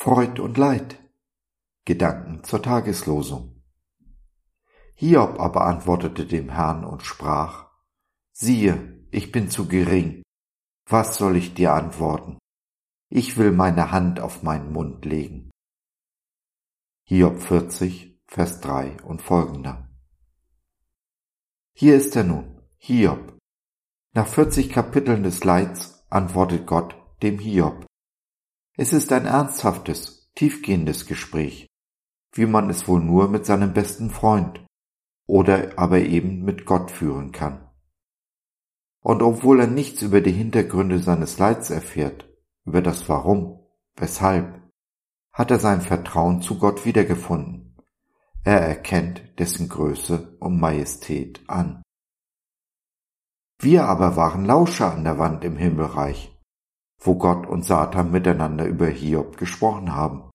Freud und Leid. Gedanken zur Tageslosung. Hiob aber antwortete dem Herrn und sprach, siehe, ich bin zu gering. Was soll ich dir antworten? Ich will meine Hand auf meinen Mund legen. Hiob 40, Vers 3 und folgender. Hier ist er nun, Hiob. Nach 40 Kapiteln des Leids antwortet Gott dem Hiob. Es ist ein ernsthaftes, tiefgehendes Gespräch, wie man es wohl nur mit seinem besten Freund oder aber eben mit Gott führen kann. Und obwohl er nichts über die Hintergründe seines Leids erfährt, über das Warum, weshalb, hat er sein Vertrauen zu Gott wiedergefunden. Er erkennt dessen Größe und Majestät an. Wir aber waren Lauscher an der Wand im Himmelreich wo Gott und Satan miteinander über Hiob gesprochen haben.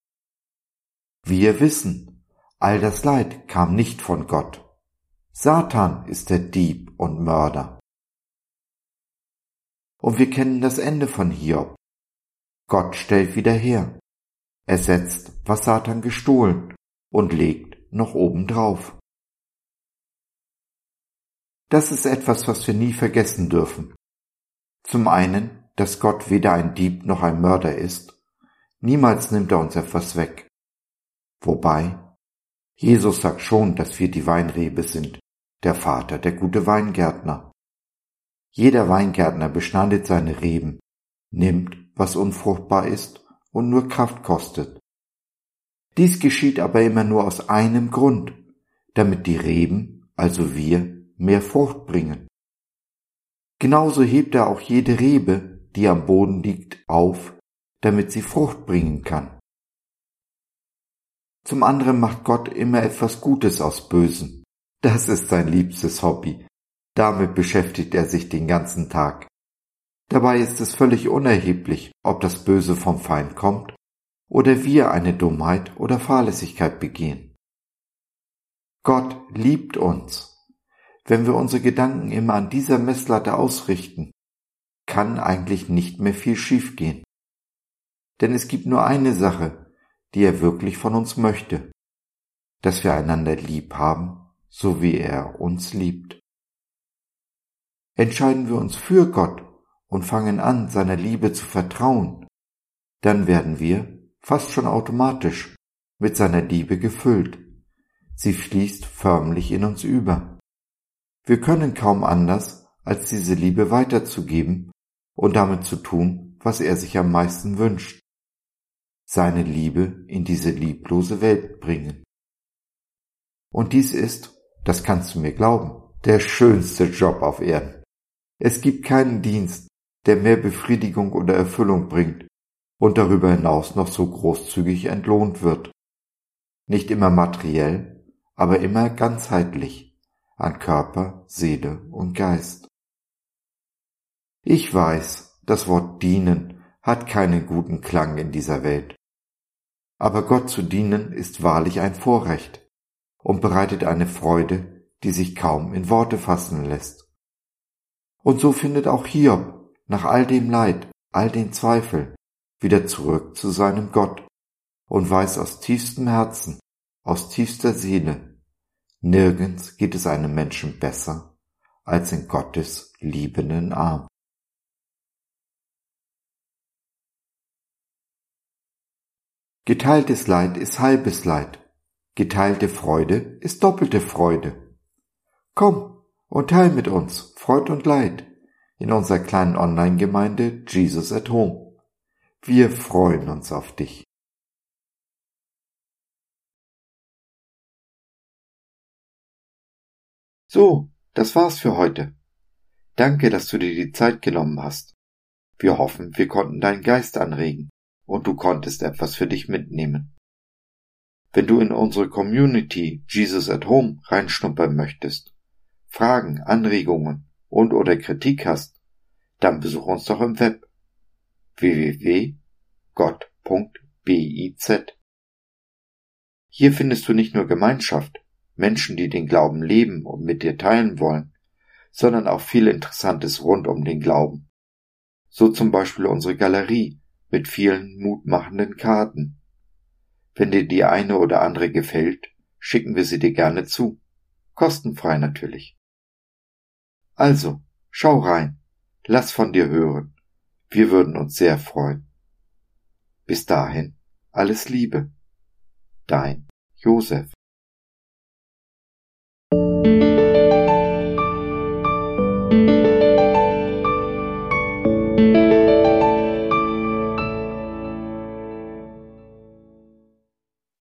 Wir wissen, all das Leid kam nicht von Gott. Satan ist der Dieb und Mörder. Und wir kennen das Ende von Hiob. Gott stellt wieder her. Er setzt, was Satan gestohlen und legt noch oben drauf. Das ist etwas, was wir nie vergessen dürfen. Zum einen dass Gott weder ein Dieb noch ein Mörder ist. Niemals nimmt er uns etwas weg. Wobei, Jesus sagt schon, dass wir die Weinrebe sind, der Vater, der gute Weingärtner. Jeder Weingärtner beschneidet seine Reben, nimmt, was unfruchtbar ist und nur Kraft kostet. Dies geschieht aber immer nur aus einem Grund, damit die Reben, also wir, mehr Frucht bringen. Genauso hebt er auch jede Rebe, die am Boden liegt, auf, damit sie Frucht bringen kann. Zum anderen macht Gott immer etwas Gutes aus Bösen. Das ist sein liebstes Hobby. Damit beschäftigt er sich den ganzen Tag. Dabei ist es völlig unerheblich, ob das Böse vom Feind kommt oder wir eine Dummheit oder Fahrlässigkeit begehen. Gott liebt uns. Wenn wir unsere Gedanken immer an dieser Messlatte ausrichten, kann eigentlich nicht mehr viel schiefgehen. Denn es gibt nur eine Sache, die er wirklich von uns möchte, dass wir einander lieb haben, so wie er uns liebt. Entscheiden wir uns für Gott und fangen an, seiner Liebe zu vertrauen, dann werden wir, fast schon automatisch, mit seiner Liebe gefüllt. Sie fließt förmlich in uns über. Wir können kaum anders, als diese Liebe weiterzugeben und damit zu tun, was er sich am meisten wünscht, seine Liebe in diese lieblose Welt bringen. Und dies ist, das kannst du mir glauben, der schönste Job auf Erden. Es gibt keinen Dienst, der mehr Befriedigung oder Erfüllung bringt und darüber hinaus noch so großzügig entlohnt wird. Nicht immer materiell, aber immer ganzheitlich an Körper, Seele und Geist. Ich weiß, das Wort dienen hat keinen guten Klang in dieser Welt. Aber Gott zu dienen ist wahrlich ein Vorrecht und bereitet eine Freude, die sich kaum in Worte fassen lässt. Und so findet auch Hiob nach all dem Leid, all den Zweifeln wieder zurück zu seinem Gott und weiß aus tiefstem Herzen, aus tiefster Seele, nirgends geht es einem Menschen besser als in Gottes liebenden Arm. Geteiltes Leid ist halbes Leid. Geteilte Freude ist doppelte Freude. Komm und teil mit uns Freud und Leid in unserer kleinen Online-Gemeinde Jesus at Home. Wir freuen uns auf dich. So, das war's für heute. Danke, dass du dir die Zeit genommen hast. Wir hoffen, wir konnten deinen Geist anregen und du konntest etwas für dich mitnehmen. Wenn du in unsere Community Jesus at Home reinschnuppern möchtest, Fragen, Anregungen und oder Kritik hast, dann besuch uns doch im Web www.gott.biz. Hier findest du nicht nur Gemeinschaft, Menschen, die den Glauben leben und mit dir teilen wollen, sondern auch viel Interessantes rund um den Glauben. So zum Beispiel unsere Galerie, mit vielen mutmachenden Karten. Wenn dir die eine oder andere gefällt, schicken wir sie dir gerne zu. Kostenfrei natürlich. Also, schau rein, lass von dir hören. Wir würden uns sehr freuen. Bis dahin, alles Liebe. Dein Josef.